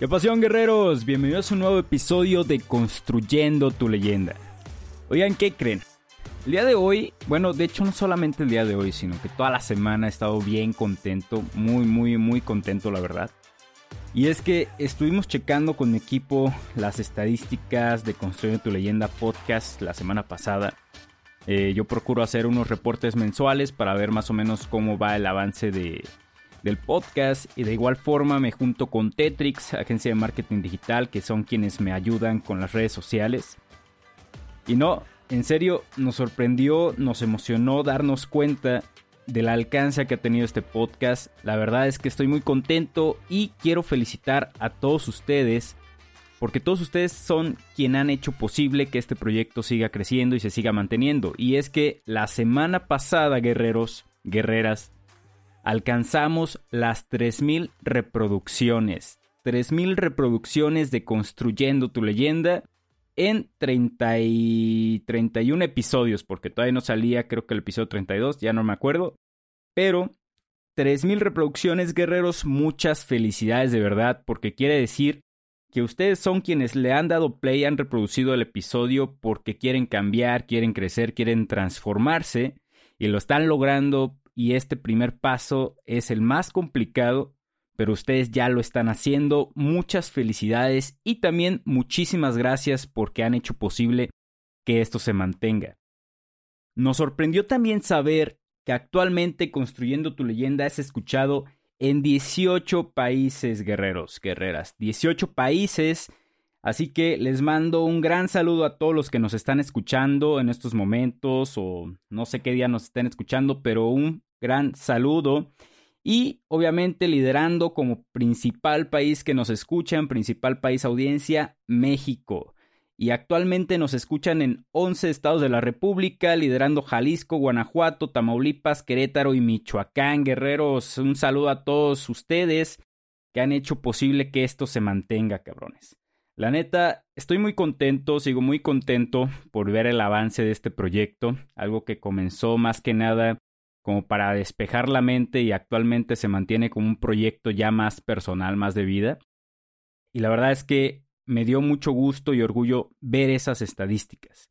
¿Qué pasión, guerreros? Bienvenidos a un nuevo episodio de Construyendo tu leyenda. Oigan, ¿qué creen? El día de hoy, bueno, de hecho no solamente el día de hoy, sino que toda la semana he estado bien contento, muy, muy, muy contento, la verdad. Y es que estuvimos checando con mi equipo las estadísticas de Construyendo tu leyenda podcast la semana pasada. Eh, yo procuro hacer unos reportes mensuales para ver más o menos cómo va el avance de, del podcast y de igual forma me junto con Tetrix, agencia de marketing digital, que son quienes me ayudan con las redes sociales. Y no, en serio, nos sorprendió, nos emocionó darnos cuenta del alcance que ha tenido este podcast. La verdad es que estoy muy contento y quiero felicitar a todos ustedes porque todos ustedes son quien han hecho posible que este proyecto siga creciendo y se siga manteniendo. Y es que la semana pasada, guerreros, guerreras, alcanzamos las 3.000 reproducciones. 3.000 reproducciones de Construyendo tu leyenda en 30 y 31 episodios, porque todavía no salía, creo que el episodio 32, ya no me acuerdo. Pero 3.000 reproducciones, guerreros, muchas felicidades de verdad, porque quiere decir que ustedes son quienes le han dado play, han reproducido el episodio porque quieren cambiar, quieren crecer, quieren transformarse y lo están logrando y este primer paso es el más complicado, pero ustedes ya lo están haciendo. Muchas felicidades y también muchísimas gracias porque han hecho posible que esto se mantenga. Nos sorprendió también saber que actualmente Construyendo tu leyenda es escuchado en 18 países guerreros, guerreras. 18 países. Así que les mando un gran saludo a todos los que nos están escuchando en estos momentos o no sé qué día nos estén escuchando, pero un gran saludo. Y obviamente liderando como principal país que nos escuchan, principal país audiencia, México. Y actualmente nos escuchan en 11 estados de la República, liderando Jalisco, Guanajuato, Tamaulipas, Querétaro y Michoacán. Guerreros, un saludo a todos ustedes que han hecho posible que esto se mantenga, cabrones. La neta, estoy muy contento, sigo muy contento por ver el avance de este proyecto, algo que comenzó más que nada como para despejar la mente y actualmente se mantiene como un proyecto ya más personal, más de vida. Y la verdad es que me dio mucho gusto y orgullo ver esas estadísticas.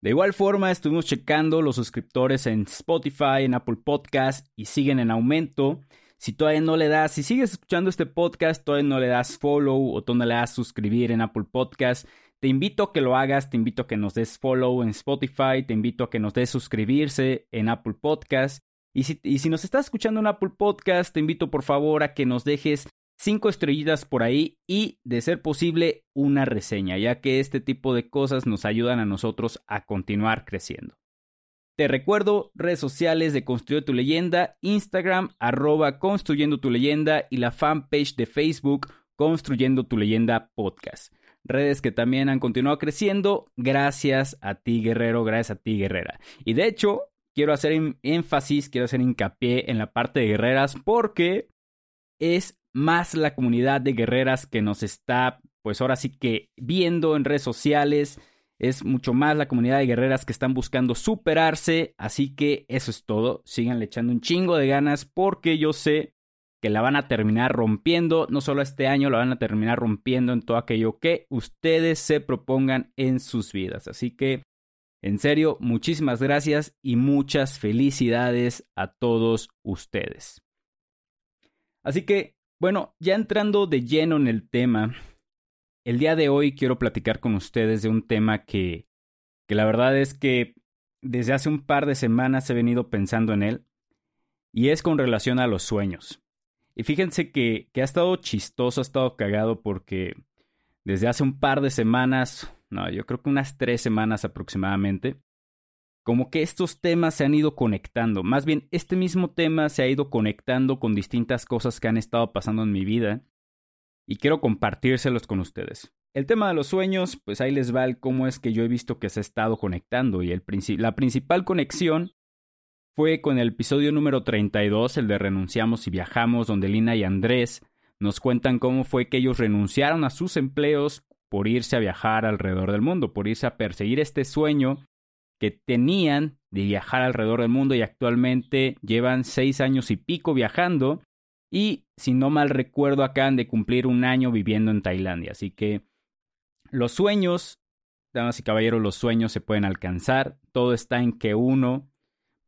De igual forma, estuvimos checando los suscriptores en Spotify, en Apple Podcast y siguen en aumento. Si todavía no le das, si sigues escuchando este podcast, todavía no le das follow o todavía no le das suscribir en Apple Podcast, te invito a que lo hagas, te invito a que nos des follow en Spotify, te invito a que nos des suscribirse en Apple Podcast. Y si, nos estás escuchando en Apple Podcast, te invito por favor a que nos dejes cinco estrellitas por ahí y, de ser posible, una reseña, ya que este tipo de cosas nos ayudan a nosotros a continuar creciendo. Te recuerdo redes sociales de Construye tu leyenda, Instagram arroba construyendo tu leyenda y la fanpage de Facebook Construyendo tu leyenda podcast redes que también han continuado creciendo gracias a ti guerrero, gracias a ti guerrera. Y de hecho, quiero hacer énfasis, quiero hacer hincapié en la parte de guerreras porque es más la comunidad de guerreras que nos está, pues ahora sí que viendo en redes sociales. Es mucho más la comunidad de guerreras que están buscando superarse. Así que eso es todo. Síganle echando un chingo de ganas porque yo sé que la van a terminar rompiendo, no solo este año, la van a terminar rompiendo en todo aquello que ustedes se propongan en sus vidas. Así que, en serio, muchísimas gracias y muchas felicidades a todos ustedes. Así que, bueno, ya entrando de lleno en el tema, el día de hoy quiero platicar con ustedes de un tema que, que la verdad es que desde hace un par de semanas he venido pensando en él, y es con relación a los sueños. Y fíjense que, que ha estado chistoso, ha estado cagado porque desde hace un par de semanas, no, yo creo que unas tres semanas aproximadamente, como que estos temas se han ido conectando. Más bien, este mismo tema se ha ido conectando con distintas cosas que han estado pasando en mi vida y quiero compartírselos con ustedes. El tema de los sueños, pues ahí les va el cómo es que yo he visto que se ha estado conectando y el la principal conexión fue con el episodio número 32, el de Renunciamos y Viajamos, donde Lina y Andrés nos cuentan cómo fue que ellos renunciaron a sus empleos por irse a viajar alrededor del mundo, por irse a perseguir este sueño que tenían de viajar alrededor del mundo y actualmente llevan seis años y pico viajando Y si no mal recuerdo, acaban de cumplir un año viviendo en Tailandia. Así que los sueños, damas y caballeros, los sueños se pueden alcanzar. Todo está en que uno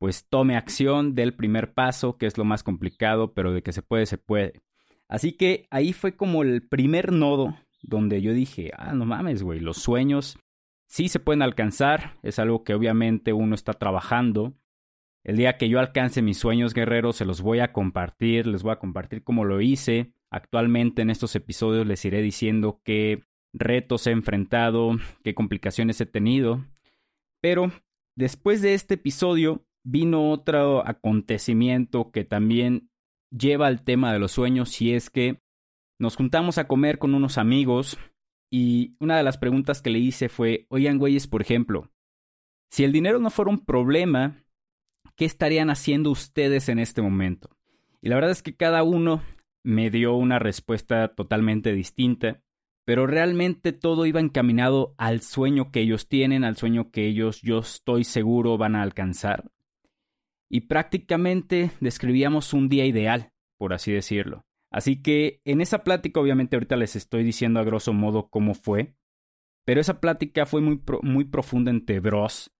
pues tome acción del primer paso, que es lo más complicado, pero de que se puede, se puede. Así que ahí fue como el primer nodo donde yo dije, ah, no mames, güey, los sueños sí se pueden alcanzar, es algo que obviamente uno está trabajando. El día que yo alcance mis sueños guerreros se los voy a compartir, les voy a compartir cómo lo hice. Actualmente en estos episodios les iré diciendo qué retos he enfrentado, qué complicaciones he tenido. Pero después de este episodio vino otro acontecimiento que también lleva al tema de los sueños y es que nos juntamos a comer con unos amigos y una de las preguntas que le hice fue, oigan güeyes, por ejemplo, si el dinero no fuera un problema, ¿qué estarían haciendo ustedes en este momento? Y la verdad es que cada uno me dio una respuesta totalmente distinta, pero realmente todo iba encaminado al sueño que ellos tienen, al sueño que ellos yo estoy seguro van a alcanzar y prácticamente describíamos un día ideal, por así decirlo. Así que en esa plática, obviamente ahorita les estoy diciendo a grosso modo cómo fue, pero esa plática fue muy, muy profunda entre bros,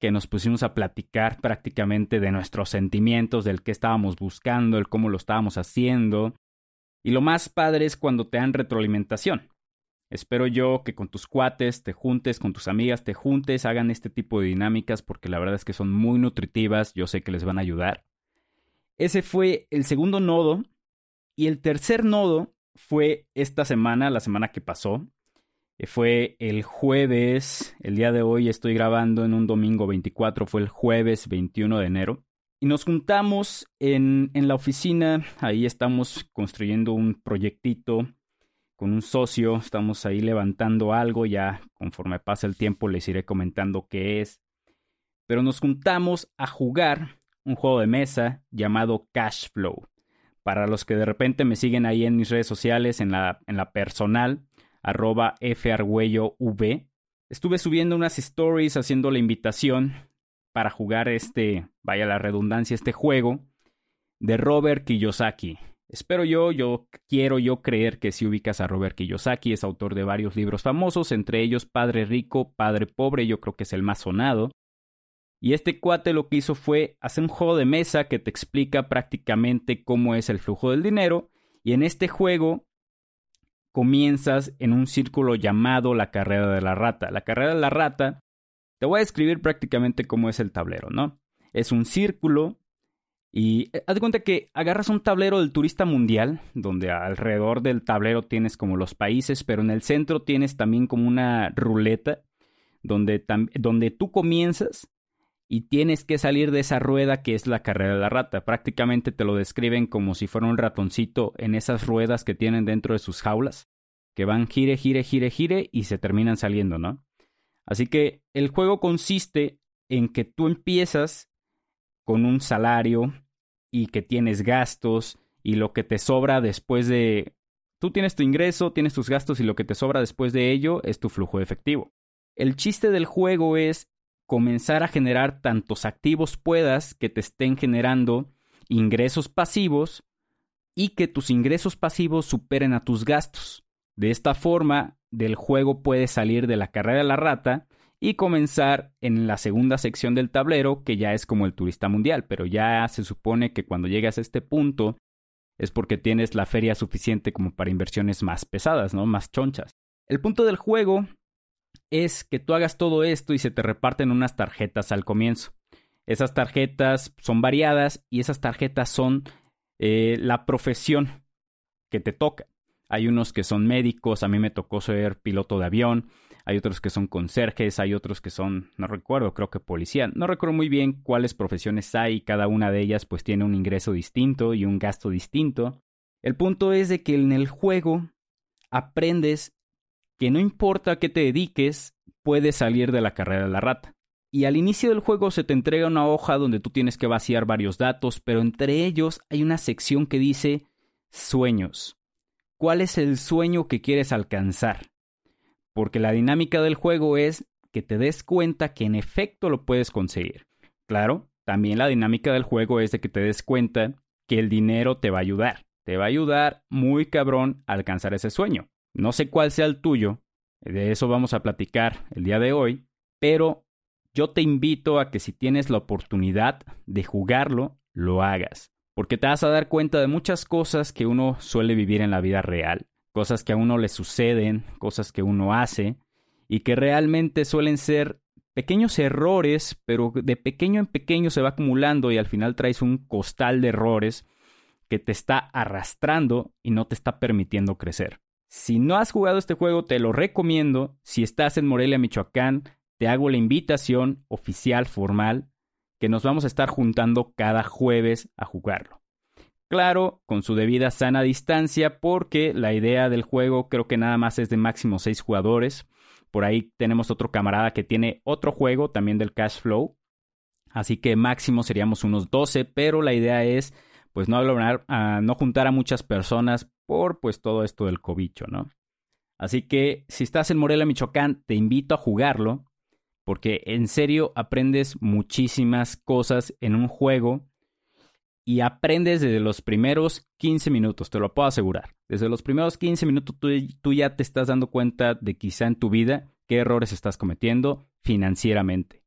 que nos pusimos a platicar prácticamente de nuestros sentimientos, del que estábamos buscando, el cómo lo estábamos haciendo. Y lo más padre es cuando te dan retroalimentación. Espero yo que con tus cuates te juntes, con tus amigas te juntes, hagan este tipo de dinámicas porque la verdad es que son muy nutritivas, yo sé que les van a ayudar. Ese fue el segundo nodo y el tercer nodo fue esta semana, la semana que pasó. Eh, fue el jueves, el día de hoy estoy grabando en un domingo 24, fue el jueves 21 de enero. Y nos juntamos en, en la oficina, ahí estamos construyendo un proyectito con un socio, estamos ahí levantando algo, ya conforme pasa el tiempo les iré comentando qué es. Pero nos juntamos a jugar un juego de mesa llamado Cash Flow. Para los que de repente me siguen ahí en mis redes sociales, en la, en la personal, arroba V, estuve subiendo unas stories haciendo la invitación para jugar este, vaya la redundancia, este juego de Robert Kiyosaki. Espero yo, yo quiero yo creer que si ubicas a Robert Kiyosaki, es autor de varios libros famosos, entre ellos Padre Rico, Padre Pobre, yo creo que es el más sonado. Y este cuate lo que hizo fue hacer un juego de mesa que te explica prácticamente cómo es el flujo del dinero. Y en este juego comienzas en un círculo llamado la carrera de la rata. La carrera de la rata, te voy a describir prácticamente cómo es el tablero, ¿no? Es un círculo y eh, haz de cuenta que agarras un tablero del turista mundial, donde alrededor del tablero tienes como los países, pero en el centro tienes también como una ruleta, donde, donde tú comienzas y tienes que salir de esa rueda que es la carrera de la rata. Prácticamente te lo describen como si fuera un ratoncito en esas ruedas que tienen dentro de sus jaulas, que van gire, gire, gire, gire y se terminan saliendo, ¿no? Así que el juego consiste en que tú empiezas con un salario y que tienes gastos y lo que te sobra después de... Tú tienes tu ingreso, tienes tus gastos y lo que te sobra después de ello es tu flujo de efectivo. El chiste del juego es comenzar a generar tantos activos puedas que te estén generando ingresos pasivos y que tus ingresos pasivos superen a tus gastos. De esta forma, del juego puedes salir de la carrera de la rata y comenzar en la segunda sección del tablero, que ya es como el turista mundial, pero ya se supone que cuando llegas a este punto es porque tienes la feria suficiente como para inversiones más pesadas, ¿no? Más chonchas. El punto del juego es que tú hagas todo esto y se te reparten unas tarjetas al comienzo. Esas tarjetas son variadas y esas tarjetas son eh, la profesión que te toca. Hay unos que son médicos, a mí me tocó ser piloto de avión, hay otros que son conserjes, hay otros que son, no recuerdo, creo que policía. No recuerdo muy bien cuáles profesiones hay, cada una de ellas pues tiene un ingreso distinto y un gasto distinto. El punto es de que en el juego aprendes que no importa a qué te dediques, puedes salir de la carrera de la rata. Y al inicio del juego se te entrega una hoja donde tú tienes que vaciar varios datos, pero entre ellos hay una sección que dice sueños. ¿Cuál es el sueño que quieres alcanzar? Porque la dinámica del juego es que te des cuenta que en efecto lo puedes conseguir. Claro, también la dinámica del juego es de que te des cuenta que el dinero te va a ayudar, te va a ayudar muy cabrón a alcanzar ese sueño. No sé cuál sea el tuyo, de eso vamos a platicar el día de hoy, pero yo te invito a que si tienes la oportunidad de jugarlo, lo hagas, porque te vas a dar cuenta de muchas cosas que uno suele vivir en la vida real, cosas que a uno le suceden, cosas que uno hace, y que realmente suelen ser pequeños errores, pero de pequeño en pequeño se va acumulando y al final traes un costal de errores que te está arrastrando y no te está permitiendo crecer. Si no has jugado este juego, te lo recomiendo. Si estás en Morelia, Michoacán, te hago la invitación oficial, formal, que nos vamos a estar juntando cada jueves a jugarlo. Claro, con su debida sana distancia, porque la idea del juego creo que nada más es de máximo 6 jugadores. Por ahí tenemos otro camarada que tiene otro juego también del Cash Flow. Así que máximo seríamos unos 12, pero la idea es pues no lograr, a no juntar a muchas personas por pues todo esto del cobicho, ¿no? Así que si estás en Morelia, Michoacán, te invito a jugarlo porque en serio aprendes muchísimas cosas en un juego y aprendes desde los primeros 15 minutos, te lo puedo asegurar. Desde los primeros 15 minutos tú, tú ya te estás dando cuenta de quizá en tu vida qué errores estás cometiendo financieramente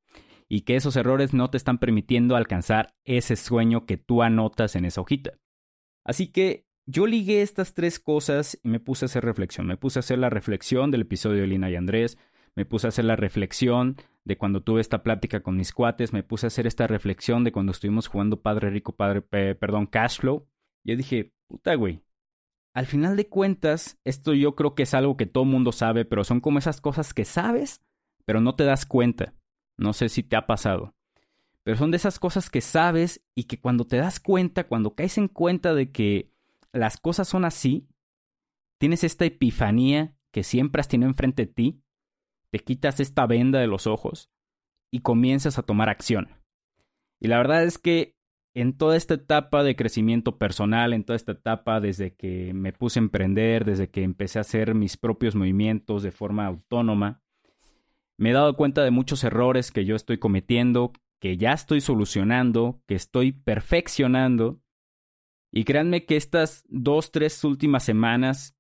y que esos errores no te están permitiendo alcanzar ese sueño que tú anotas en esa hojita. Así que yo ligué estas tres cosas y me puse a hacer reflexión. Me puse a hacer la reflexión del episodio de Lina y Andrés, me puse a hacer la reflexión de cuando tuve esta plática con mis cuates, me puse a hacer esta reflexión de cuando estuvimos jugando Padre Rico, Padre, perdón, Cashflow. Yo dije, puta güey, al final de cuentas, esto yo creo que es algo que todo mundo sabe, pero son como esas cosas que sabes, pero no te das cuenta. No sé si te ha pasado. Pero son de esas cosas que sabes y que cuando te das cuenta, cuando caes en cuenta de que las cosas son así, tienes esta epifanía que siempre has tenido enfrente de ti, te quitas esta venda de los ojos y comienzas a tomar acción. Y la verdad es que en toda esta etapa de crecimiento personal, en toda esta etapa desde que me puse a emprender, desde que empecé a hacer mis propios movimientos de forma autónoma, me he dado cuenta de muchos errores que yo estoy cometiendo, que ya estoy solucionando, que estoy perfeccionando. Y créanme que estas dos, tres últimas semanas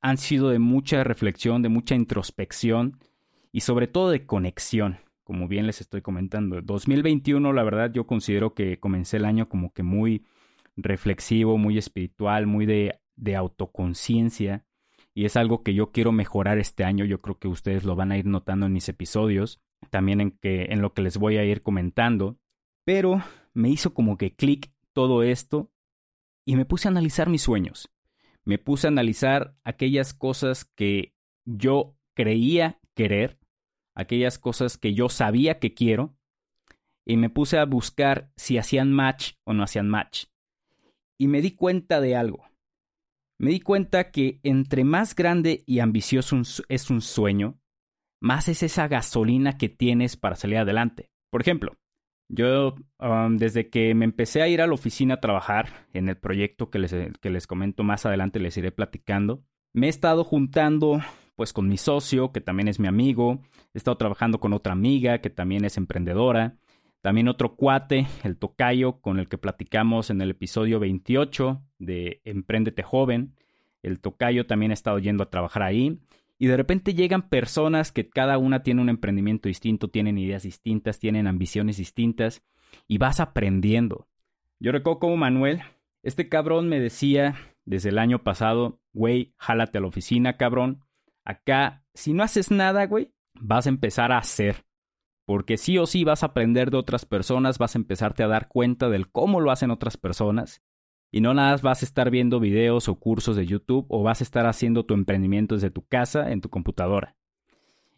han sido de mucha reflexión, de mucha introspección y sobre todo de conexión, como bien les estoy comentando. 2021, la verdad, yo considero que comencé el año como que muy reflexivo, muy espiritual, muy de, de autoconciencia y es algo que yo quiero mejorar este año. Yo creo que ustedes lo van a ir notando en mis episodios, también en, que, en lo que les voy a ir comentando. Pero me hizo como que clic todo esto y me puse a analizar mis sueños. Me puse a analizar aquellas cosas que yo creía querer, aquellas cosas que yo sabía que quiero, y me puse a buscar si hacían match o no hacían match. Y me di cuenta de algo me di cuenta que entre más grande y ambicioso es un sueño, más es esa gasolina que tienes para salir adelante. Por ejemplo, yo um, desde que me empecé a ir a la oficina a trabajar en el proyecto que les, que les comento más adelante, les iré platicando, me he estado juntando pues con mi socio, que también es mi amigo, he estado trabajando con otra amiga, que también es emprendedora, también otro cuate, el tocayo, con el que platicamos en el episodio 28 de Emprendete Joven. El tocayo también ha estado yendo a trabajar ahí. Y de repente llegan personas que cada una tiene un emprendimiento distinto, tienen ideas distintas, tienen ambiciones distintas y vas aprendiendo. Yo recuerdo como Manuel, este cabrón me decía desde el año pasado, güey, jálate a la oficina, cabrón. Acá, si no haces nada, güey, vas a empezar a hacer porque sí o sí vas a aprender de otras personas, vas a empezarte a dar cuenta del cómo lo hacen otras personas. Y no nada vas a estar viendo videos o cursos de YouTube o vas a estar haciendo tu emprendimiento desde tu casa, en tu computadora.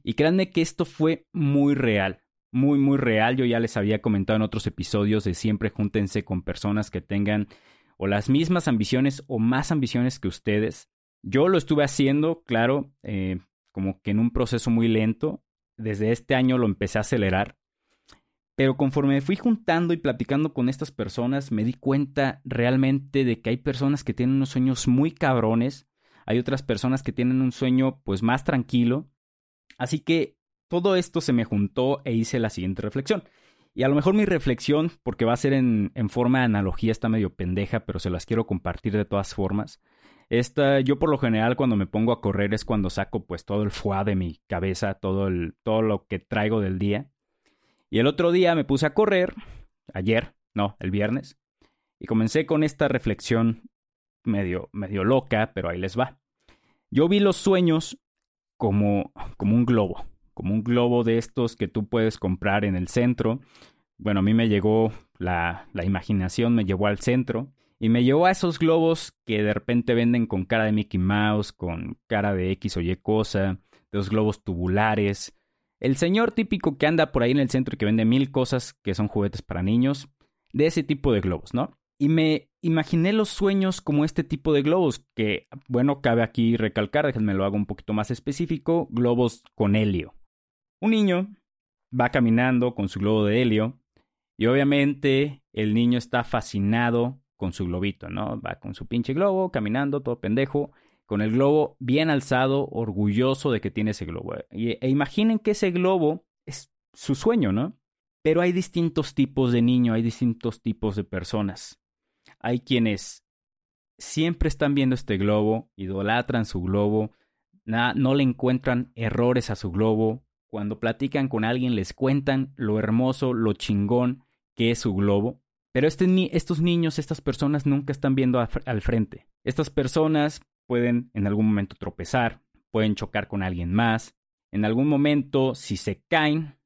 Y créanme que esto fue muy real, muy, muy real. Yo ya les había comentado en otros episodios de siempre júntense con personas que tengan o las mismas ambiciones o más ambiciones que ustedes. Yo lo estuve haciendo, claro, eh, como que en un proceso muy lento, desde este año lo empecé a acelerar. Pero conforme me fui juntando y platicando con estas personas, me di cuenta realmente de que hay personas que tienen unos sueños muy cabrones, hay otras personas que tienen un sueño pues más tranquilo. Así que todo esto se me juntó e hice la siguiente reflexión. Y a lo mejor mi reflexión, porque va a ser en, en forma de analogía, está medio pendeja, pero se las quiero compartir de todas formas. Esta, yo por lo general cuando me pongo a correr es cuando saco pues todo el foie de mi cabeza, todo, el, todo lo que traigo del día. Y el otro día me puse a correr, ayer, no, el viernes, y comencé con esta reflexión medio, medio loca, pero ahí les va. Yo vi los sueños como, como un globo, como un globo de estos que tú puedes comprar en el centro. Bueno, a mí me llegó la, la imaginación, me llevó al centro y me llevó a esos globos que de repente venden con cara de Mickey Mouse, con cara de X o Y cosa, de los globos tubulares. El señor típico que anda por ahí en el centro y que vende mil cosas que son juguetes para niños, de ese tipo de globos, ¿no? Y me imaginé los sueños como este tipo de globos, que, bueno, cabe aquí recalcar, déjenme lo hago un poquito más específico, globos con helio. Un niño va caminando con su globo de helio y obviamente el niño está fascinado con su globito, ¿no? Va con su pinche globo, caminando, todo pendejo, con el globo bien alzado, orgulloso de que tiene ese globo. e imaginen que ese globo es su sueño, ¿no? Pero hay distintos tipos de niño, hay distintos tipos de personas. Hay quienes siempre están viendo este globo, idolatran su globo, no le encuentran errores a su globo. Cuando platican con alguien les cuentan lo hermoso, lo chingón que es su globo. Pero este estos niños, estas personas nunca están viendo al frente. Estas personas pueden en algún momento tropezar, pueden chocar con alguien más. En algún momento, si se caen,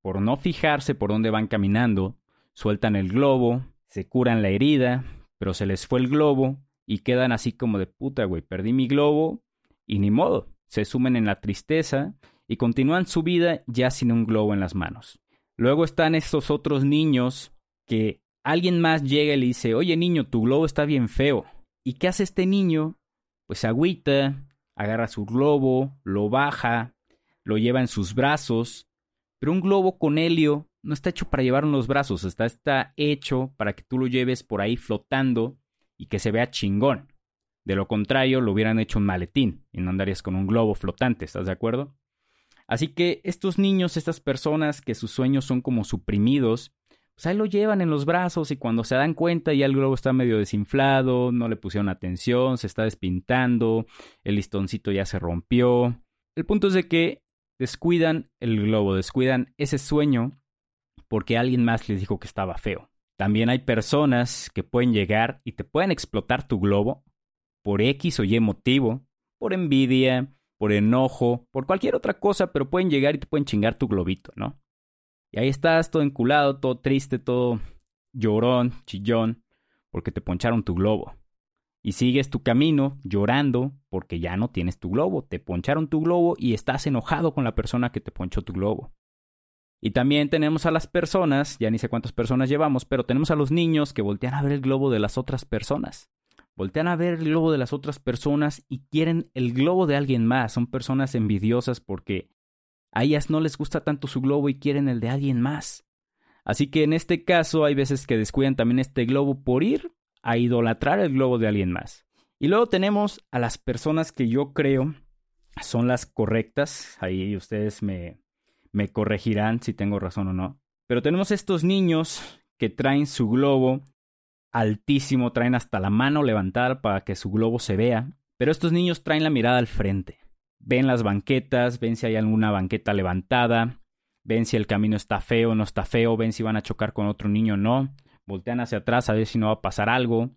por no fijarse por dónde van caminando, sueltan el globo, se curan la herida, pero se les fue el globo y quedan así como de puta, güey, perdí mi globo y ni modo, se sumen en la tristeza y continúan su vida ya sin un globo en las manos. Luego están estos otros niños que alguien más llega y le dice, oye niño, tu globo está bien feo. ¿Y qué hace este niño? Pues agüita, agarra su globo, lo baja, lo lleva en sus brazos pero un globo con helio no está hecho para llevar en los brazos, está, está hecho para que tú lo lleves por ahí flotando y que se vea chingón. De lo contrario, lo hubieran hecho un maletín y no andarías con un globo flotante, ¿estás de acuerdo? Así que estos niños, estas personas que sus sueños son como suprimidos, pues ahí lo llevan en los brazos y cuando se dan cuenta ya el globo está medio desinflado, no le pusieron atención, se está despintando, el listoncito ya se rompió. El punto es de que descuidan el globo, descuidan ese sueño porque alguien más les dijo que estaba feo. También hay personas que pueden llegar y te pueden explotar tu globo por X o Y motivo, por envidia, por enojo, por cualquier otra cosa, pero pueden llegar y te pueden chingar tu globito, ¿no? Y ahí estás todo enculado, todo triste, todo llorón, chillón, porque te poncharon tu globo y sigues tu camino llorando porque ya no tienes tu globo, te poncharon tu globo y estás enojado con la persona que te ponchó tu globo. Y también tenemos a las personas, ya ni sé cuántas personas llevamos, pero tenemos a los niños que voltean a ver el globo de las otras personas. Voltean a ver el globo de las otras personas y quieren el globo de alguien más. Son personas envidiosas porque a ellas no les gusta tanto su globo y quieren el de alguien más. Así que en este caso hay veces que descuidan también este globo por ir a idolatrar el globo de alguien más. Y luego tenemos a las personas que yo creo son las correctas. Ahí ustedes me, me corregirán si tengo razón o no. Pero tenemos estos niños que traen su globo altísimo, traen hasta la mano levantada para que su globo se vea. Pero estos niños traen la mirada al frente. Ven las banquetas, ven si hay alguna banqueta levantada, ven si el camino está feo o no está feo, ven si van a chocar con otro niño o no voltean hacia atrás a ver si no va a pasar algo,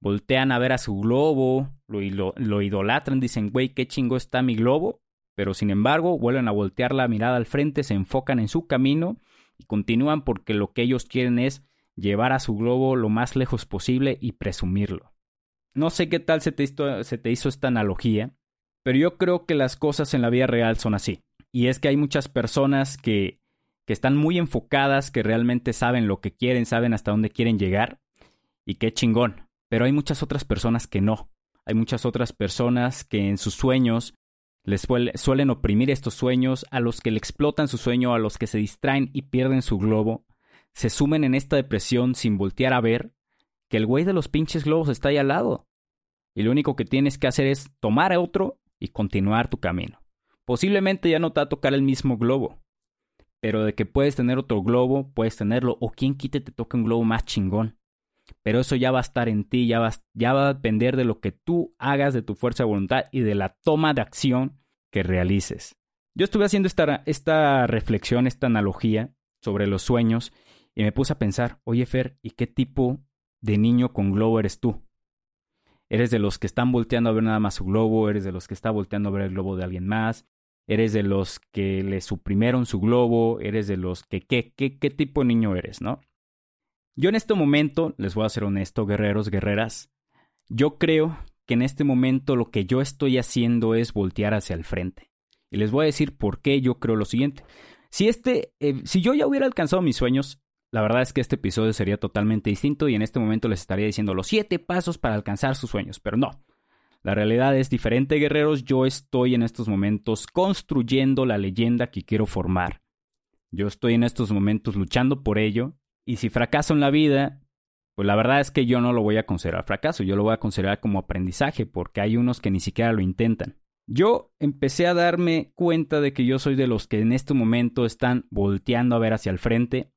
voltean a ver a su globo, lo, idolatran, dicen, güey, qué chingo está mi globo, pero sin embargo vuelven a voltear la mirada al frente, se enfocan en su camino y continúan porque lo que ellos quieren es llevar a su globo lo más lejos posible y presumirlo. No sé qué tal se te hizo esta analogía, pero yo creo que las cosas en la vida real son así. Y es que hay muchas personas que que están muy enfocadas, que realmente saben lo que quieren, saben hasta dónde quieren llegar y qué chingón. Pero hay muchas otras personas que no. Hay muchas otras personas que en sus sueños les suelen oprimir estos sueños, a los que le explotan su sueño, a los que se distraen y pierden su globo, se sumen en esta depresión sin voltear a ver que el güey de los pinches globos está ahí al lado. Y lo único que tienes que hacer es tomar a otro y continuar tu camino. Posiblemente ya no te va a tocar el mismo globo, pero de que puedes tener otro globo, puedes tenerlo, o quien quite te toque un globo más chingón. Pero eso ya va a estar en ti, ya va, ya a depender de lo que tú hagas, de tu fuerza de voluntad y de la toma de acción que realices. Yo estuve haciendo esta, esta reflexión, esta analogía sobre los sueños y me puse a pensar, oye Fer, ¿y qué tipo de niño con globo eres tú? ¿Eres de los que están volteando a ver nada más su globo? ¿Eres de los que está volteando a ver el globo de alguien más? ¿Eres de los que le suprimieron su globo? ¿Eres de los que qué, qué, qué tipo de niño eres, no? Yo en este momento, les voy a ser honesto, guerreros, guerreras, yo creo que en este momento lo que yo estoy haciendo es voltear hacia el frente. Y les voy a decir por qué yo creo lo siguiente. Si este, eh, si yo ya hubiera alcanzado mis sueños, la verdad es que este episodio sería totalmente distinto y en este momento les estaría diciendo los siete pasos para alcanzar sus sueños, pero no. La realidad es diferente, guerreros. Yo estoy en estos momentos construyendo la leyenda que quiero formar. Yo estoy en estos momentos luchando por ello. Y si fracaso en la vida, pues la verdad es que yo no lo voy a considerar fracaso. Yo lo voy a considerar como aprendizaje, porque hay unos que ni siquiera lo intentan. Yo empecé a darme cuenta de que yo soy de los que en este momento están volteando a ver hacia el frente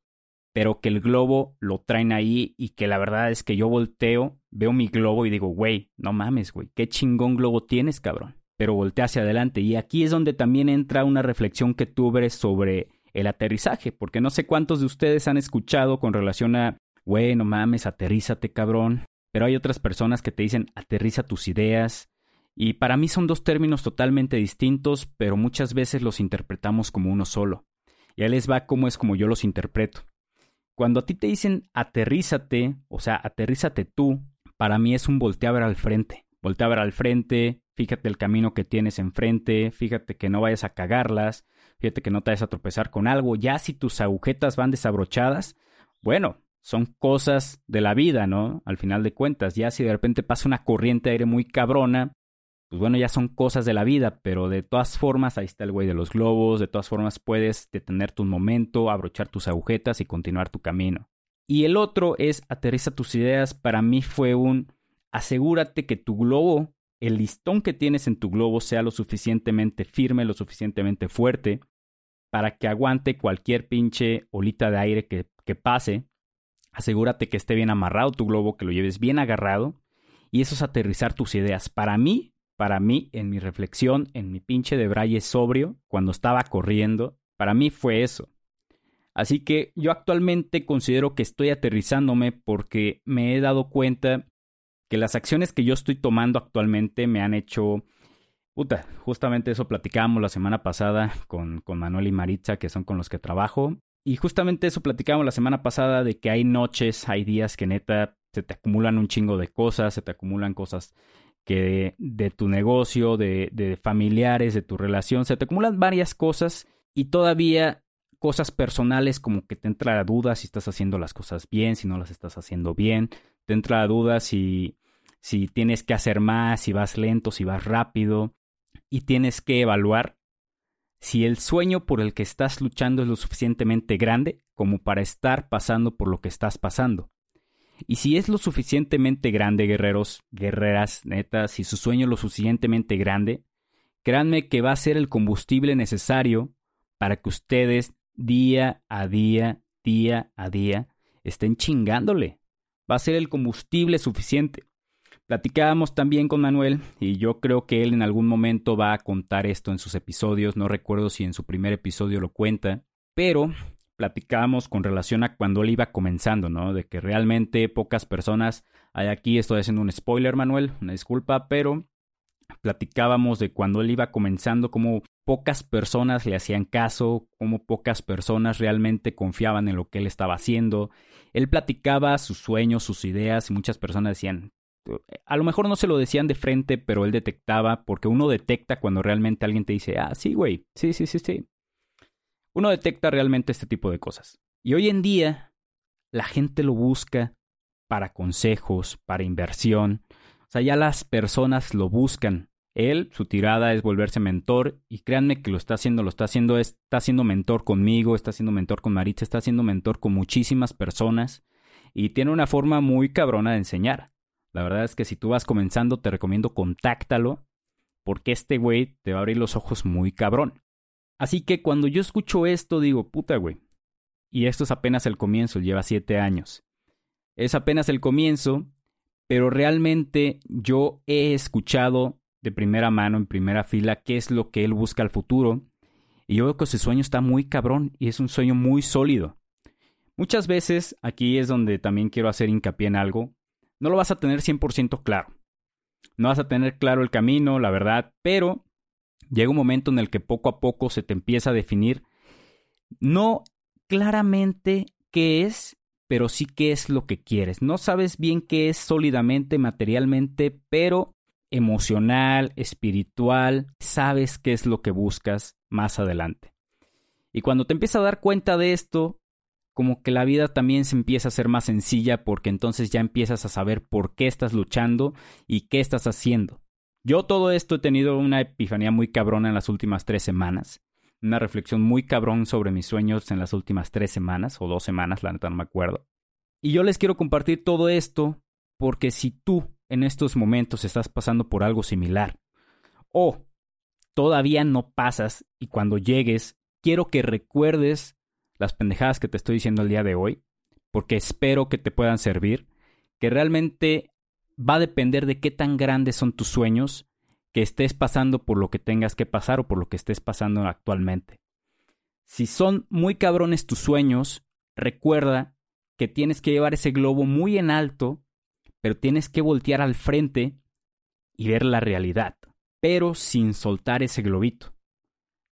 pero que el globo lo traen ahí y que la verdad es que yo volteo, veo mi globo y digo, güey, no mames, güey, qué chingón globo tienes, cabrón. Pero voltea hacia adelante. Y aquí es donde también entra una reflexión que tuve sobre el aterrizaje, porque no sé cuántos de ustedes han escuchado con relación a, güey, no mames, aterrízate, cabrón. Pero hay otras personas que te dicen, aterriza tus ideas. Y para mí son dos términos totalmente distintos, pero muchas veces los interpretamos como uno solo. Y ahí les va cómo es como yo los interpreto. Cuando a ti te dicen aterrízate, o sea, aterrízate tú, para mí es un voltear al frente. Voltea ver al frente, fíjate el camino que tienes enfrente, fíjate que no vayas a cagarlas, fíjate que no te vayas a tropezar con algo. Ya si tus agujetas van desabrochadas, bueno, son cosas de la vida, ¿no? Al final de cuentas, ya si de repente pasa una corriente de aire muy cabrona, pues bueno, ya son cosas de la vida, pero de todas formas, ahí está el güey de los globos, de todas formas puedes detenerte un momento, abrochar tus agujetas y continuar tu camino. Y el otro es aterriza tus ideas, para mí fue un asegúrate que tu globo, el listón que tienes en tu globo sea lo suficientemente firme, lo suficientemente fuerte, para que aguante cualquier pinche olita de aire que, que pase. Asegúrate que esté bien amarrado tu globo, que lo lleves bien agarrado. Y eso es aterrizar tus ideas. Para mí, para mí, en mi reflexión, en mi pinche de braille sobrio, cuando estaba corriendo, para mí fue eso. Así que yo actualmente considero que estoy aterrizándome porque me he dado cuenta que las acciones que yo estoy tomando actualmente me han hecho... Puta, justamente eso platicábamos la semana pasada con, con Manuel y Maritza, que son con los que trabajo. Y justamente eso platicábamos la semana pasada de que hay noches, hay días que neta se te acumulan un chingo de cosas, se te acumulan cosas que de, tu negocio, de, familiares, de tu relación, se te acumulan varias cosas y todavía cosas personales como que te entra la duda si estás haciendo las cosas bien, si no las estás haciendo bien, te entra la duda si, si tienes que hacer más, si vas lento, si vas rápido, y tienes que evaluar si el sueño por el que estás luchando es lo suficientemente grande como para estar pasando por lo que estás pasando. Y si es lo suficientemente grande, guerreros, guerreras, netas, si su sueño es lo suficientemente grande, créanme que va a ser el combustible necesario para que ustedes día a día, día a día, estén chingándole. Va a ser el combustible suficiente. Platicábamos también con Manuel y yo creo que él en algún momento va a contar esto en sus episodios, no recuerdo si en su primer episodio lo cuenta, pero platicábamos con relación a cuando él iba comenzando, ¿no? De que realmente pocas personas, hay aquí estoy haciendo un spoiler, Manuel, una disculpa, pero platicábamos de cuando él iba comenzando, cómo pocas personas le hacían caso, cómo pocas personas realmente confiaban en lo que él estaba haciendo. Él platicaba sus sueños, sus ideas y muchas personas decían, a lo mejor no se lo decían de frente, pero él detectaba, porque uno detecta cuando realmente alguien te dice, ah, sí, güey, sí, sí, sí, sí, uno detecta realmente este tipo de cosas. Y hoy en día la gente lo busca para consejos, para inversión. O sea, ya las personas lo buscan. Él, su tirada es volverse mentor y créanme que lo está haciendo, lo está haciendo, está siendo mentor conmigo, está siendo mentor con Maritza, está siendo mentor con muchísimas personas y tiene una forma muy cabrona de enseñar. La verdad es que si tú vas comenzando te recomiendo contáctalo porque este güey te va a abrir los ojos muy cabrón. Así que cuando yo escucho esto digo, puta, güey. Y esto es apenas el comienzo, lleva siete años. Es apenas el comienzo, pero realmente yo he escuchado de primera mano, en primera fila, qué es lo que él busca al futuro. Y yo veo que ese sueño está muy cabrón y es un sueño muy sólido. Muchas veces, aquí es donde también quiero hacer hincapié en algo, no lo vas a tener 100% claro. No vas a tener claro el camino, la verdad, pero llega un momento en el que poco a poco se te empieza a definir no claramente qué es, pero sí qué es lo que quieres. No sabes bien qué es sólidamente, materialmente, pero emocional, espiritual, sabes qué es lo que buscas más adelante. Y cuando te empiezas a dar cuenta de esto, como que la vida también se empieza a ser más sencilla porque entonces ya empiezas a saber por qué estás luchando y qué estás haciendo. Yo todo esto he tenido una epifanía muy cabrona en las últimas tres semanas. Una reflexión muy cabrón sobre mis sueños en las últimas tres semanas o dos semanas, la neta no me acuerdo. Y yo les quiero compartir todo esto porque si tú en estos momentos estás pasando por algo similar o todavía no pasas y cuando llegues quiero que recuerdes las pendejadas que te estoy diciendo el día de hoy porque espero que te puedan servir, que realmente va a depender de qué tan grandes son tus sueños, que estés pasando por lo que tengas que pasar o por lo que estés pasando actualmente. Si son muy cabrones tus sueños, recuerda que tienes que llevar ese globo muy en alto, pero tienes que voltear al frente y ver la realidad, pero sin soltar ese globito.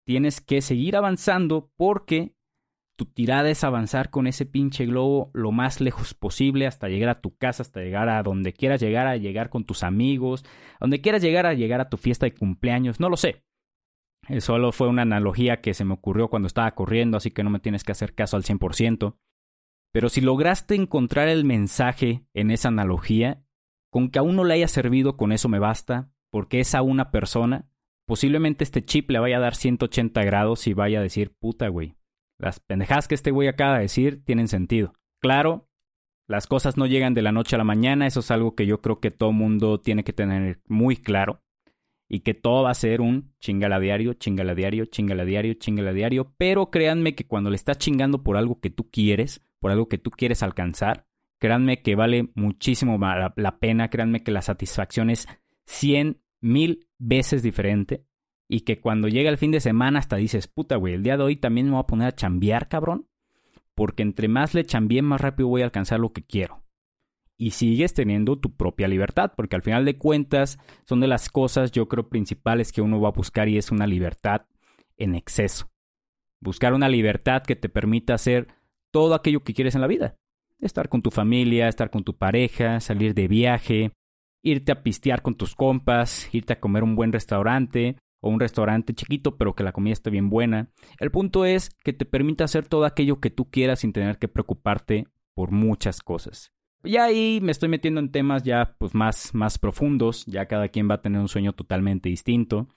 Tienes que seguir avanzando porque tu tirada es avanzar con ese pinche globo lo más lejos posible hasta llegar a tu casa, hasta llegar a donde quieras llegar, a llegar con tus amigos, a donde quieras llegar a llegar a tu fiesta de cumpleaños, no lo sé. Eh, solo fue una analogía que se me ocurrió cuando estaba corriendo, así que no me tienes que hacer caso al 100%. Pero si lograste encontrar el mensaje en esa analogía, con que a uno le haya servido, con eso me basta, porque es a una persona, posiblemente este chip le vaya a dar 180 grados y vaya a decir, puta, güey, las pendejadas que este güey acaba de decir tienen sentido. Claro, las cosas no llegan de la noche a la mañana, eso es algo que yo creo que todo mundo tiene que tener muy claro. Y que todo va a ser un chingala diario, chingala diario, chingala diario, chingala diario. Pero créanme que cuando le estás chingando por algo que tú quieres, por algo que tú quieres alcanzar, créanme que vale muchísimo la, la pena, créanme que la satisfacción es cien mil veces diferente y que cuando llega el fin de semana hasta dices, puta, güey, el día de hoy también me voy a poner a chambear, cabrón, porque entre más le chambien, más rápido voy a alcanzar lo que quiero. Y sigues teniendo tu propia libertad, porque al final de cuentas son de las cosas, yo creo, principales que uno va a buscar y es una libertad en exceso. Buscar una libertad que te permita hacer todo aquello que quieres en la vida. Estar con tu familia, estar con tu pareja, salir de viaje, irte a pistear con tus compas, irte a comer un buen restaurante, o un restaurante chiquito, pero que la comida esté bien buena. El punto es que te permita hacer todo aquello que tú quieras sin tener que preocuparte por muchas cosas. Y ahí me estoy metiendo en temas ya pues más, más profundos, ya cada quien va a tener un sueño totalmente distinto.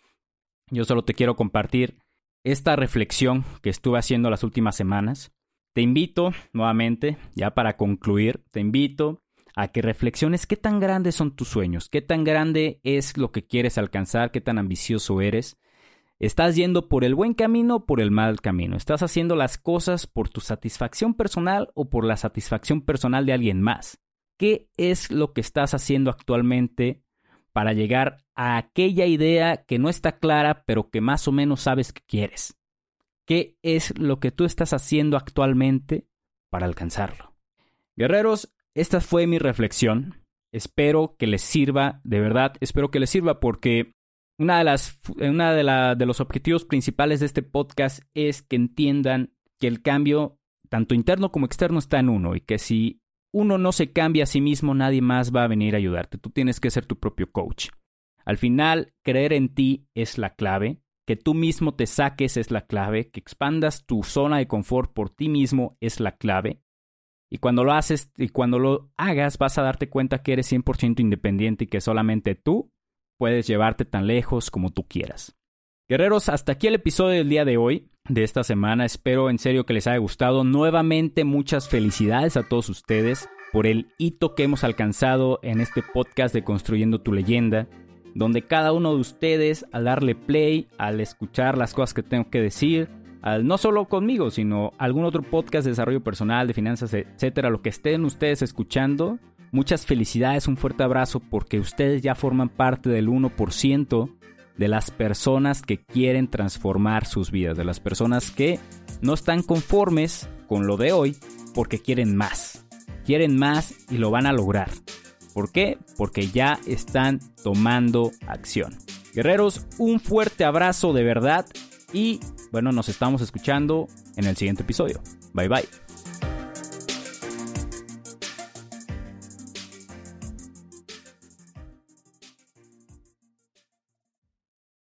Yo solo te quiero compartir esta reflexión que estuve haciendo las últimas semanas. Te invito nuevamente, ya para concluir, te invito a que reflexiones qué tan grandes son tus sueños, qué tan grande es lo que quieres alcanzar, qué tan ambicioso eres. ¿Estás yendo por el buen camino o por el mal camino? ¿Estás haciendo las cosas por tu satisfacción personal o por la satisfacción personal de alguien más? ¿Qué es lo que estás haciendo actualmente para llegar a aquella idea que no está clara pero que más o menos sabes que quieres? ¿Qué es lo que tú estás haciendo actualmente para alcanzarlo? Guerreros, esta fue mi reflexión. Espero que les sirva, de verdad, espero que les sirva porque una de las una de, de los objetivos principales de este podcast es que entiendan que el cambio tanto interno como externo está en uno y que si uno no se cambia a sí mismo, nadie más va a venir a ayudarte. Tú tienes que ser tu propio coach. Al final, creer en ti es la clave, que tú mismo te saques es la clave, que expandas tu zona de confort por ti mismo es la clave y cuando lo haces y cuando lo hagas, vas a darte cuenta que eres 100% independiente y que solamente tú puedes llevarte tan lejos como tú quieras. Guerreros, hasta aquí el episodio del día de hoy, de esta semana. Espero en serio que les haya gustado. Nuevamente, muchas felicidades a todos ustedes por el hito que hemos alcanzado en este podcast de Construyendo tu leyenda. donde cada uno de ustedes al darle play, al escuchar las cosas que tengo que decir, no solo conmigo, sino algún otro podcast de desarrollo personal, de finanzas, etcétera, lo que estén ustedes escuchando, muchas felicidades, un fuerte abrazo porque ustedes ya forman parte del 1% de las personas que quieren transformar sus vidas, de las personas que no están conformes con lo de hoy porque quieren más. Quieren más y lo van a lograr. ¿Por qué? Porque ya están tomando acción. Guerreros, un fuerte abrazo de verdad y bueno, nos estamos escuchando en el siguiente episodio. Bye bye.